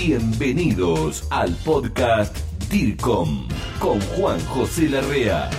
Bienvenidos al podcast DIRCOM con Juan José Larrea.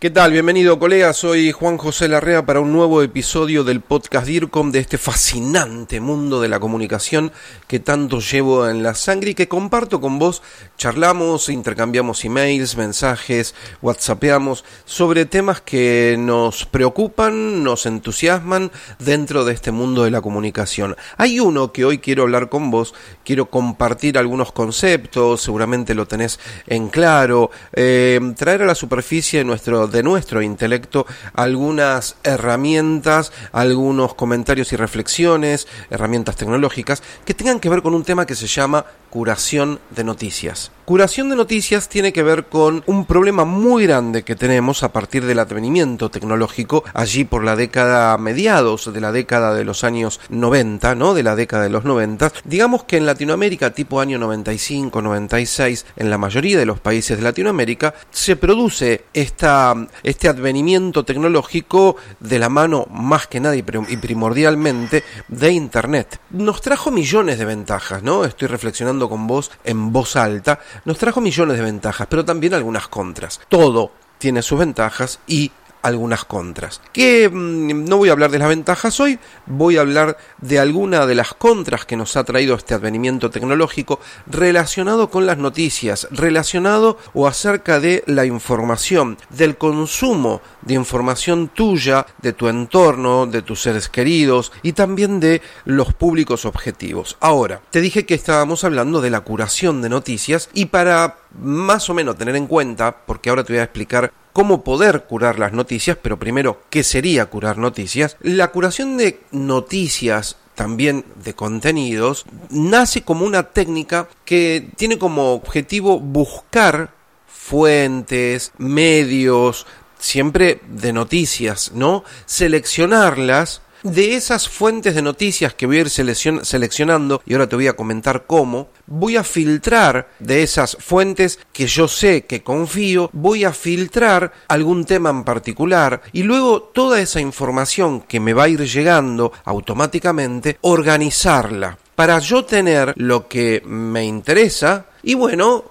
¿Qué tal? Bienvenido colega, soy Juan José Larrea para un nuevo episodio del podcast DIRCOM de este fascinante mundo de la comunicación que tanto llevo en la sangre y que comparto con vos. Charlamos, intercambiamos emails, mensajes, whatsappeamos sobre temas que nos preocupan, nos entusiasman dentro de este mundo de la comunicación. Hay uno que hoy quiero hablar con vos, quiero compartir algunos conceptos, seguramente lo tenés en claro, eh, traer a la superficie nuestro de nuestro intelecto algunas herramientas, algunos comentarios y reflexiones, herramientas tecnológicas que tengan que ver con un tema que se llama curación de noticias. Curación de noticias tiene que ver con un problema muy grande que tenemos a partir del advenimiento tecnológico allí por la década mediados de la década de los años 90, ¿no? De la década de los 90. Digamos que en Latinoamérica tipo año 95, 96, en la mayoría de los países de Latinoamérica se produce esta, este advenimiento tecnológico de la mano más que nada y primordialmente de Internet. Nos trajo millones de ventajas, ¿no? Estoy reflexionando con vos en voz alta, nos trajo millones de ventajas, pero también algunas contras. Todo tiene sus ventajas y algunas contras. Que mm, no voy a hablar de las ventajas hoy, voy a hablar de alguna de las contras que nos ha traído este advenimiento tecnológico relacionado con las noticias, relacionado o acerca de la información, del consumo de información tuya, de tu entorno, de tus seres queridos y también de los públicos objetivos. Ahora, te dije que estábamos hablando de la curación de noticias y para más o menos tener en cuenta, porque ahora te voy a explicar cómo poder curar las noticias, pero primero, ¿qué sería curar noticias? La curación de noticias también de contenidos, nace como una técnica que tiene como objetivo buscar fuentes, medios, siempre de noticias, ¿no? Seleccionarlas de esas fuentes de noticias que voy a ir seleccionando, y ahora te voy a comentar cómo, voy a filtrar de esas fuentes que yo sé que confío, voy a filtrar algún tema en particular y luego toda esa información que me va a ir llegando automáticamente, organizarla. Para yo tener lo que me interesa y bueno,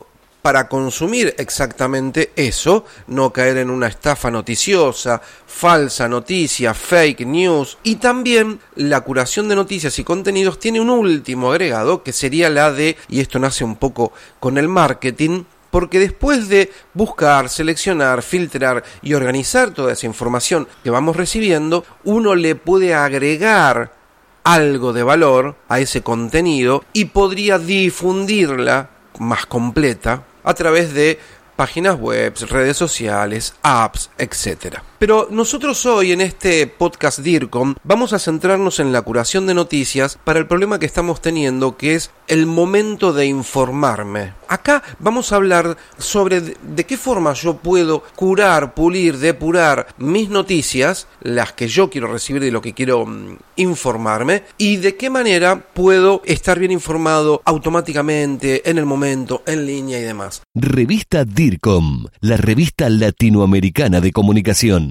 para consumir exactamente eso, no caer en una estafa noticiosa, falsa noticia, fake news. Y también la curación de noticias y contenidos tiene un último agregado que sería la de, y esto nace un poco con el marketing, porque después de buscar, seleccionar, filtrar y organizar toda esa información que vamos recibiendo, uno le puede agregar algo de valor a ese contenido y podría difundirla más completa a través de páginas web, redes sociales, apps, etc. Pero nosotros hoy en este podcast DIRCOM vamos a centrarnos en la curación de noticias para el problema que estamos teniendo que es el momento de informarme. Acá vamos a hablar sobre de qué forma yo puedo curar, pulir, depurar mis noticias, las que yo quiero recibir de lo que quiero mm, informarme, y de qué manera puedo estar bien informado automáticamente, en el momento, en línea y demás. Revista DIRCOM, la revista latinoamericana de comunicación.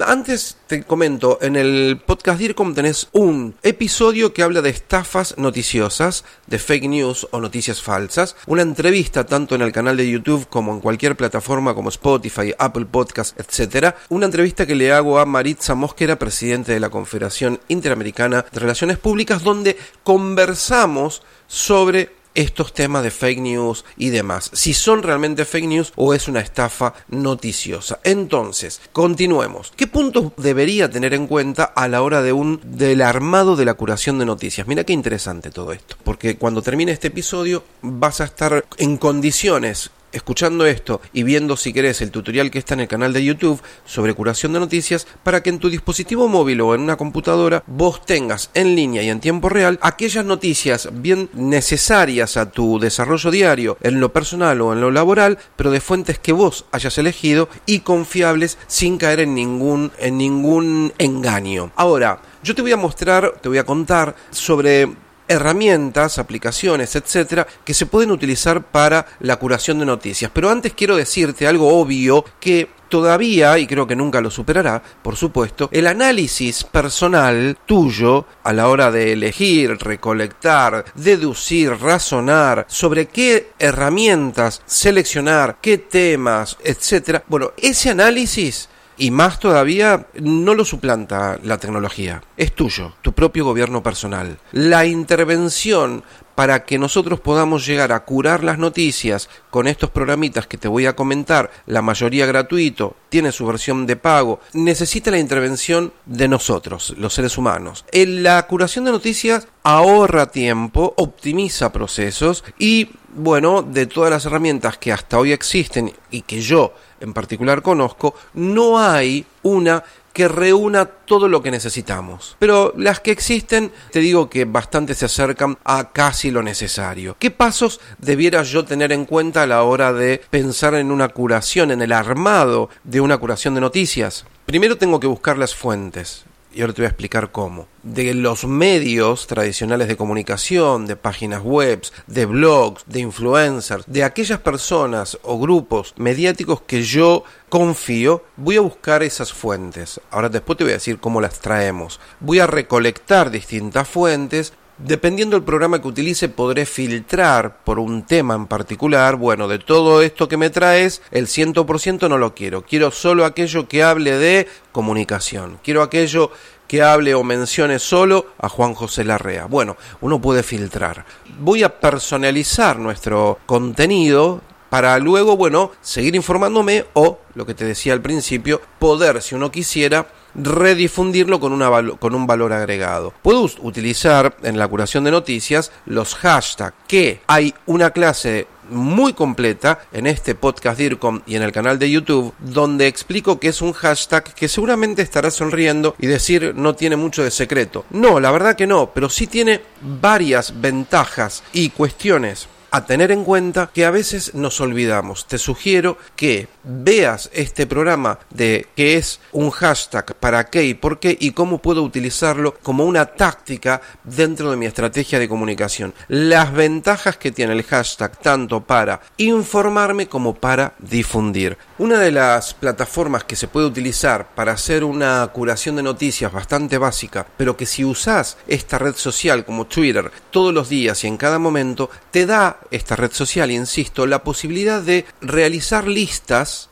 Antes te comento, en el podcast DIRCOM tenés un episodio que habla de estafas noticiosas, de fake news o noticias falsas, una entrevista tanto en el canal de YouTube como en cualquier plataforma como Spotify, Apple Podcast, etc. Una entrevista que le hago a Maritza Mosquera, presidente de la Confederación Interamericana de Relaciones Públicas, donde conversamos sobre estos temas de fake news y demás, si son realmente fake news o es una estafa noticiosa. Entonces, continuemos. ¿Qué puntos debería tener en cuenta a la hora de un del armado de la curación de noticias? Mira qué interesante todo esto, porque cuando termine este episodio vas a estar en condiciones escuchando esto y viendo si querés el tutorial que está en el canal de YouTube sobre curación de noticias para que en tu dispositivo móvil o en una computadora vos tengas en línea y en tiempo real aquellas noticias bien necesarias a tu desarrollo diario en lo personal o en lo laboral, pero de fuentes que vos hayas elegido y confiables sin caer en ningún en ningún engaño. Ahora, yo te voy a mostrar, te voy a contar sobre herramientas, aplicaciones, etcétera, que se pueden utilizar para la curación de noticias. Pero antes quiero decirte algo obvio que todavía, y creo que nunca lo superará, por supuesto, el análisis personal tuyo a la hora de elegir, recolectar, deducir, razonar sobre qué herramientas seleccionar, qué temas, etcétera. Bueno, ese análisis y más todavía, no lo suplanta la tecnología. Es tuyo, tu propio gobierno personal. La intervención para que nosotros podamos llegar a curar las noticias con estos programitas que te voy a comentar, la mayoría gratuito, tiene su versión de pago, necesita la intervención de nosotros, los seres humanos. En la curación de noticias ahorra tiempo, optimiza procesos y, bueno, de todas las herramientas que hasta hoy existen y que yo en particular conozco, no hay una que reúna todo lo que necesitamos. Pero las que existen, te digo que bastante se acercan a casi lo necesario. ¿Qué pasos debiera yo tener en cuenta a la hora de pensar en una curación, en el armado de una curación de noticias? Primero tengo que buscar las fuentes y ahora te voy a explicar cómo. De los medios tradicionales de comunicación, de páginas web, de blogs, de influencers, de aquellas personas o grupos mediáticos que yo confío, voy a buscar esas fuentes. Ahora después te voy a decir cómo las traemos. Voy a recolectar distintas fuentes Dependiendo del programa que utilice, podré filtrar por un tema en particular. Bueno, de todo esto que me traes, el 100% no lo quiero. Quiero solo aquello que hable de comunicación. Quiero aquello que hable o mencione solo a Juan José Larrea. Bueno, uno puede filtrar. Voy a personalizar nuestro contenido para luego, bueno, seguir informándome o, lo que te decía al principio, poder, si uno quisiera, redifundirlo con, con un valor agregado. Puedo utilizar en la curación de noticias los hashtags, que hay una clase muy completa en este podcast DIRCOM y en el canal de YouTube, donde explico que es un hashtag que seguramente estará sonriendo y decir no tiene mucho de secreto. No, la verdad que no, pero sí tiene varias ventajas y cuestiones a tener en cuenta que a veces nos olvidamos. Te sugiero que veas este programa de qué es un hashtag, para qué y por qué y cómo puedo utilizarlo como una táctica dentro de mi estrategia de comunicación. Las ventajas que tiene el hashtag tanto para informarme como para difundir. Una de las plataformas que se puede utilizar para hacer una curación de noticias bastante básica, pero que si usas esta red social como Twitter todos los días y en cada momento, te da esta red social, insisto, la posibilidad de realizar listas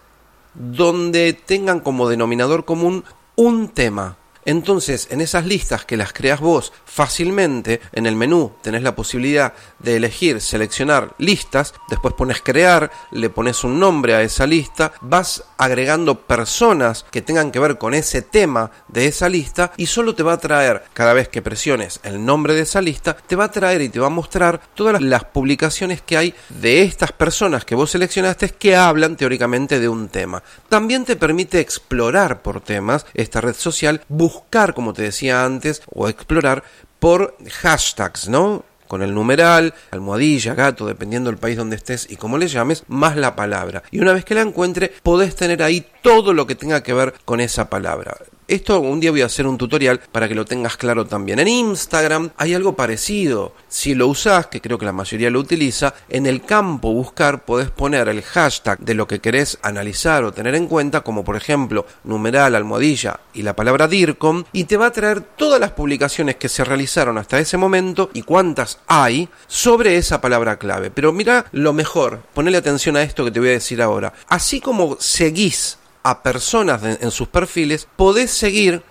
donde tengan como denominador común un tema entonces, en esas listas que las creas vos fácilmente, en el menú tenés la posibilidad de elegir, seleccionar listas, después pones crear, le pones un nombre a esa lista, vas agregando personas que tengan que ver con ese tema de esa lista y solo te va a traer, cada vez que presiones el nombre de esa lista, te va a traer y te va a mostrar todas las publicaciones que hay de estas personas que vos seleccionaste que hablan teóricamente de un tema. También te permite explorar por temas esta red social, buscar, como te decía antes, o explorar por hashtags, ¿no? con el numeral, almohadilla, gato, dependiendo del país donde estés y cómo le llames, más la palabra. Y una vez que la encuentre, podés tener ahí todo lo que tenga que ver con esa palabra. Esto un día voy a hacer un tutorial para que lo tengas claro también. En Instagram hay algo parecido. Si lo usas, que creo que la mayoría lo utiliza, en el campo buscar podés poner el hashtag de lo que querés analizar o tener en cuenta, como por ejemplo numeral, almohadilla y la palabra DIRCOM, y te va a traer todas las publicaciones que se realizaron hasta ese momento y cuántas hay sobre esa palabra clave. Pero mira lo mejor, ponele atención a esto que te voy a decir ahora. Así como seguís a personas en sus perfiles, podés seguir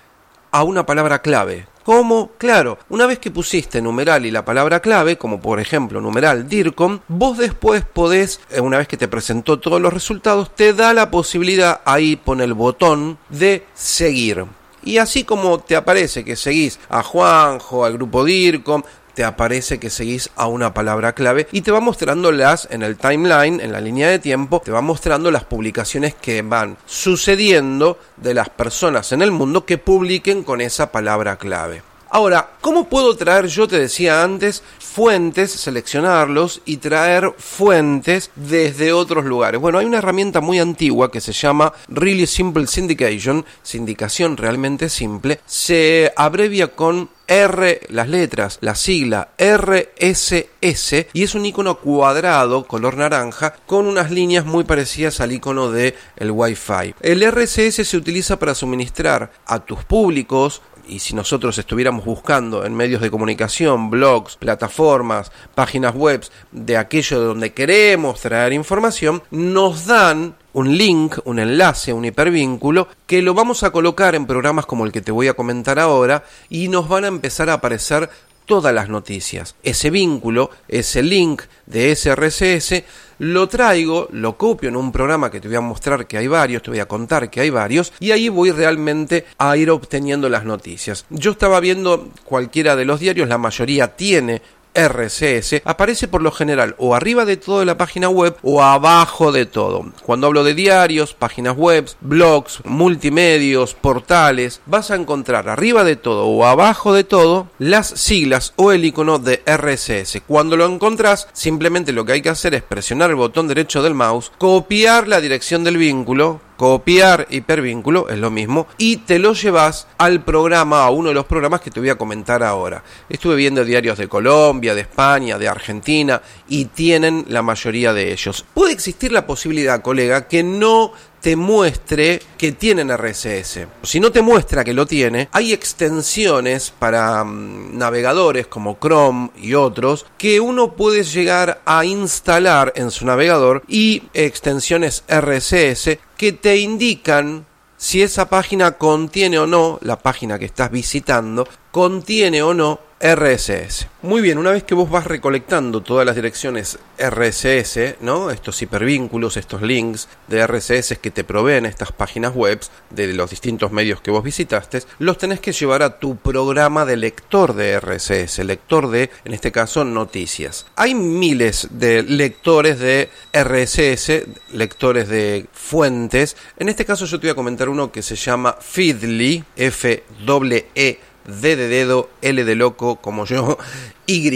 a una palabra clave. ¿Cómo? Claro, una vez que pusiste numeral y la palabra clave, como por ejemplo numeral DIRCOM, vos después podés, eh, una vez que te presentó todos los resultados, te da la posibilidad, ahí pone el botón de seguir. Y así como te aparece que seguís a Juanjo, al grupo DIRCOM, te aparece que seguís a una palabra clave y te va mostrando las en el timeline, en la línea de tiempo, te va mostrando las publicaciones que van sucediendo de las personas en el mundo que publiquen con esa palabra clave. Ahora, ¿cómo puedo traer, yo te decía antes, fuentes, seleccionarlos y traer fuentes desde otros lugares? Bueno, hay una herramienta muy antigua que se llama Really Simple Syndication, sindicación realmente simple, se abrevia con R, las letras, la sigla RSS y es un icono cuadrado color naranja con unas líneas muy parecidas al icono de el Wi-Fi. El RSS se utiliza para suministrar a tus públicos y si nosotros estuviéramos buscando en medios de comunicación, blogs, plataformas, páginas web de aquello de donde queremos traer información, nos dan un link, un enlace, un hipervínculo, que lo vamos a colocar en programas como el que te voy a comentar ahora y nos van a empezar a aparecer todas las noticias. Ese vínculo, ese link de SRSS, lo traigo, lo copio en un programa que te voy a mostrar que hay varios, te voy a contar que hay varios, y ahí voy realmente a ir obteniendo las noticias. Yo estaba viendo cualquiera de los diarios, la mayoría tiene RCS aparece por lo general o arriba de todo la página web o abajo de todo. Cuando hablo de diarios, páginas web, blogs, multimedios, portales, vas a encontrar arriba de todo o abajo de todo las siglas o el icono de RSS. Cuando lo encontrás, simplemente lo que hay que hacer es presionar el botón derecho del mouse, copiar la dirección del vínculo, copiar hipervínculo, es lo mismo, y te lo llevas al programa, a uno de los programas que te voy a comentar ahora. Estuve viendo diarios de Colombia, de España, de Argentina, y tienen la mayoría de ellos. Puede existir la posibilidad, colega, que no te muestre que tienen RSS. Si no te muestra que lo tiene, hay extensiones para mm, navegadores como Chrome y otros que uno puede llegar a instalar en su navegador y extensiones RSS que te indican si esa página contiene o no, la página que estás visitando, contiene o no RSS. Muy bien, una vez que vos vas recolectando todas las direcciones RSS, ¿no? Estos hipervínculos, estos links de RSS que te proveen estas páginas web de los distintos medios que vos visitaste, los tenés que llevar a tu programa de lector de RSS, lector de, en este caso, noticias. Hay miles de lectores de RSS, lectores de fuentes. En este caso yo te voy a comentar uno que se llama Feedly, F -E, -E D de dedo, L de loco, como yo, Y,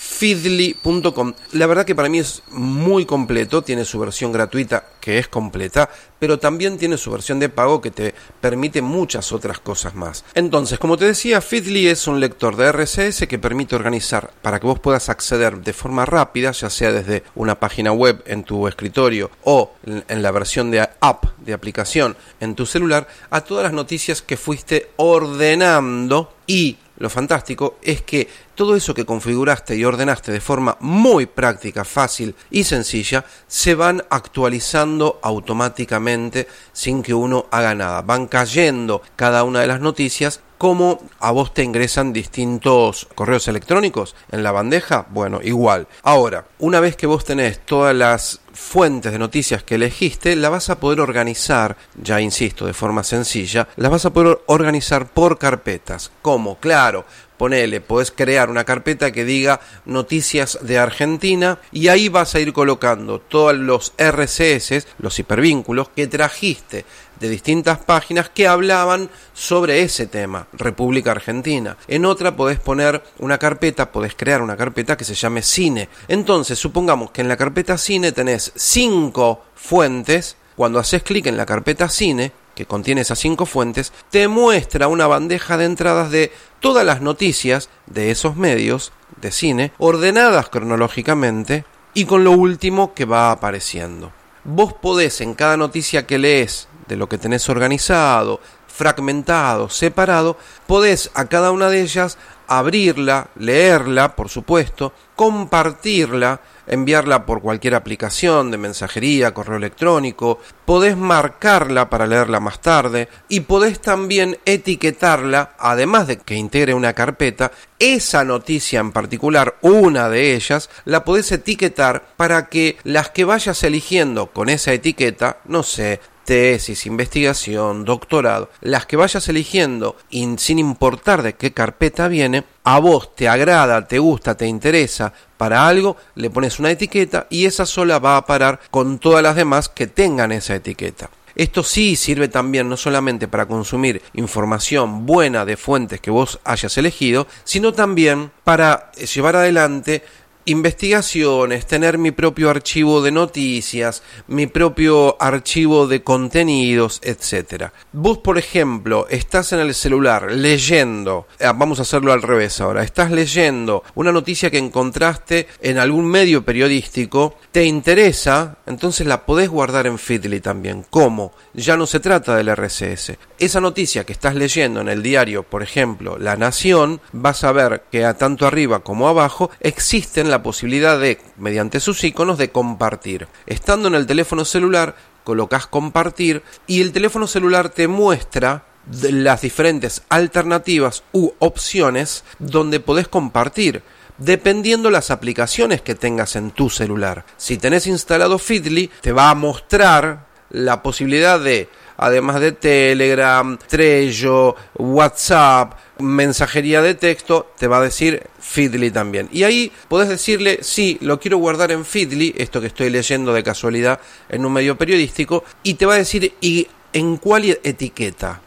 feedly.com. La verdad que para mí es muy completo, tiene su versión gratuita que es completa, pero también tiene su versión de pago que te permite muchas otras cosas más. Entonces, como te decía, Feedly es un lector de RSS que permite organizar para que vos puedas acceder de forma rápida, ya sea desde una página web en tu escritorio o en la versión de app, de aplicación en tu celular, a todas las noticias que fuiste ordenando y lo fantástico es que todo eso que configuraste y ordenaste de forma muy práctica, fácil y sencilla, se van actualizando automáticamente sin que uno haga nada. Van cayendo cada una de las noticias como a vos te ingresan distintos correos electrónicos en la bandeja, bueno, igual. Ahora, una vez que vos tenés todas las fuentes de noticias que elegiste, la vas a poder organizar, ya insisto, de forma sencilla, las vas a poder organizar por carpetas. como Claro, ponele, podés crear una carpeta que diga noticias de Argentina y ahí vas a ir colocando todos los RCS, los hipervínculos que trajiste de distintas páginas que hablaban sobre ese tema, República Argentina. En otra podés poner una carpeta, podés crear una carpeta que se llame cine. Entonces, supongamos que en la carpeta cine tenés cinco fuentes. Cuando haces clic en la carpeta cine, que contiene esas cinco fuentes, te muestra una bandeja de entradas de todas las noticias de esos medios de cine, ordenadas cronológicamente y con lo último que va apareciendo. Vos podés en cada noticia que lees de lo que tenés organizado, fragmentado, separado, podés a cada una de ellas abrirla, leerla, por supuesto, compartirla, enviarla por cualquier aplicación de mensajería, correo electrónico, podés marcarla para leerla más tarde y podés también etiquetarla, además de que integre una carpeta, esa noticia en particular, una de ellas, la podés etiquetar para que las que vayas eligiendo con esa etiqueta, no sé, tesis, investigación, doctorado, las que vayas eligiendo sin importar de qué carpeta viene, a vos te agrada, te gusta, te interesa para algo, le pones una etiqueta y esa sola va a parar con todas las demás que tengan esa etiqueta. Esto sí sirve también no solamente para consumir información buena de fuentes que vos hayas elegido, sino también para llevar adelante investigaciones, tener mi propio archivo de noticias, mi propio archivo de contenidos, etc. Vos, por ejemplo, estás en el celular leyendo, eh, vamos a hacerlo al revés ahora, estás leyendo una noticia que encontraste en algún medio periodístico, te interesa, entonces la podés guardar en Feedly también. ¿Cómo? Ya no se trata del RCS. Esa noticia que estás leyendo en el diario, por ejemplo, La Nación, vas a ver que a tanto arriba como abajo existen la posibilidad de, mediante sus iconos, de compartir. Estando en el teléfono celular, colocas compartir y el teléfono celular te muestra las diferentes alternativas u opciones donde podés compartir dependiendo las aplicaciones que tengas en tu celular. Si tenés instalado Feedly, te va a mostrar la posibilidad de, además de Telegram, Trello, WhatsApp, mensajería de texto, te va a decir Feedly también. Y ahí podés decirle, sí, lo quiero guardar en Feedly, esto que estoy leyendo de casualidad en un medio periodístico, y te va a decir, ¿y en cuál etiqueta?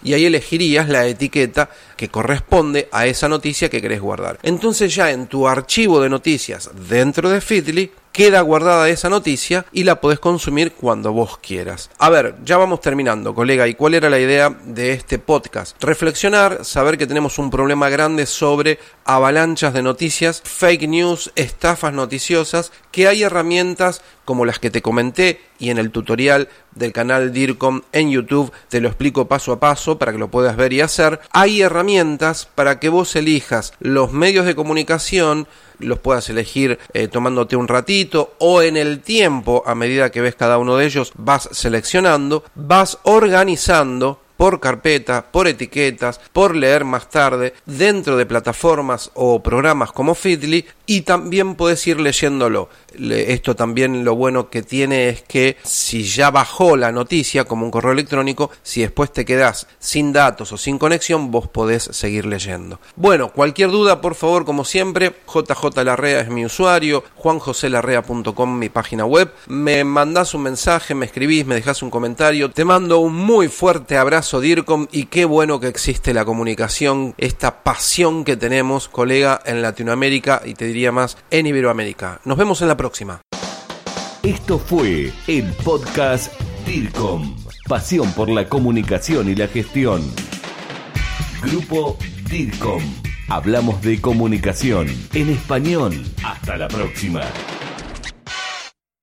y ahí elegirías la etiqueta que corresponde a esa noticia que querés guardar. Entonces ya en tu archivo de noticias dentro de Feedly queda guardada esa noticia y la podés consumir cuando vos quieras. A ver, ya vamos terminando, colega. ¿Y cuál era la idea de este podcast? Reflexionar, saber que tenemos un problema grande sobre avalanchas de noticias, fake news, estafas noticiosas, que hay herramientas como las que te comenté y en el tutorial del canal DIRCOM en YouTube te lo explico paso a paso para que lo puedas ver y hacer. Hay herramientas para que vos elijas los medios de comunicación los puedas elegir eh, tomándote un ratito o en el tiempo, a medida que ves cada uno de ellos, vas seleccionando, vas organizando por carpeta, por etiquetas, por leer más tarde, dentro de plataformas o programas como Feedly y también puedes ir leyéndolo. Esto también lo bueno que tiene es que si ya bajó la noticia como un correo electrónico, si después te quedas sin datos o sin conexión, vos podés seguir leyendo. Bueno, cualquier duda, por favor, como siempre, JJ Larrea es mi usuario, juanjoselarrea.com mi página web. Me mandás un mensaje, me escribís, me dejás un comentario. Te mando un muy fuerte abrazo, DIRCOM, y qué bueno que existe la comunicación, esta pasión que tenemos, colega, en Latinoamérica y te diría más en Iberoamérica. Nos vemos en la próxima. Esto fue el podcast DIRCOM. Pasión por la comunicación y la gestión. Grupo DIRCOM. Hablamos de comunicación en español. Hasta la próxima.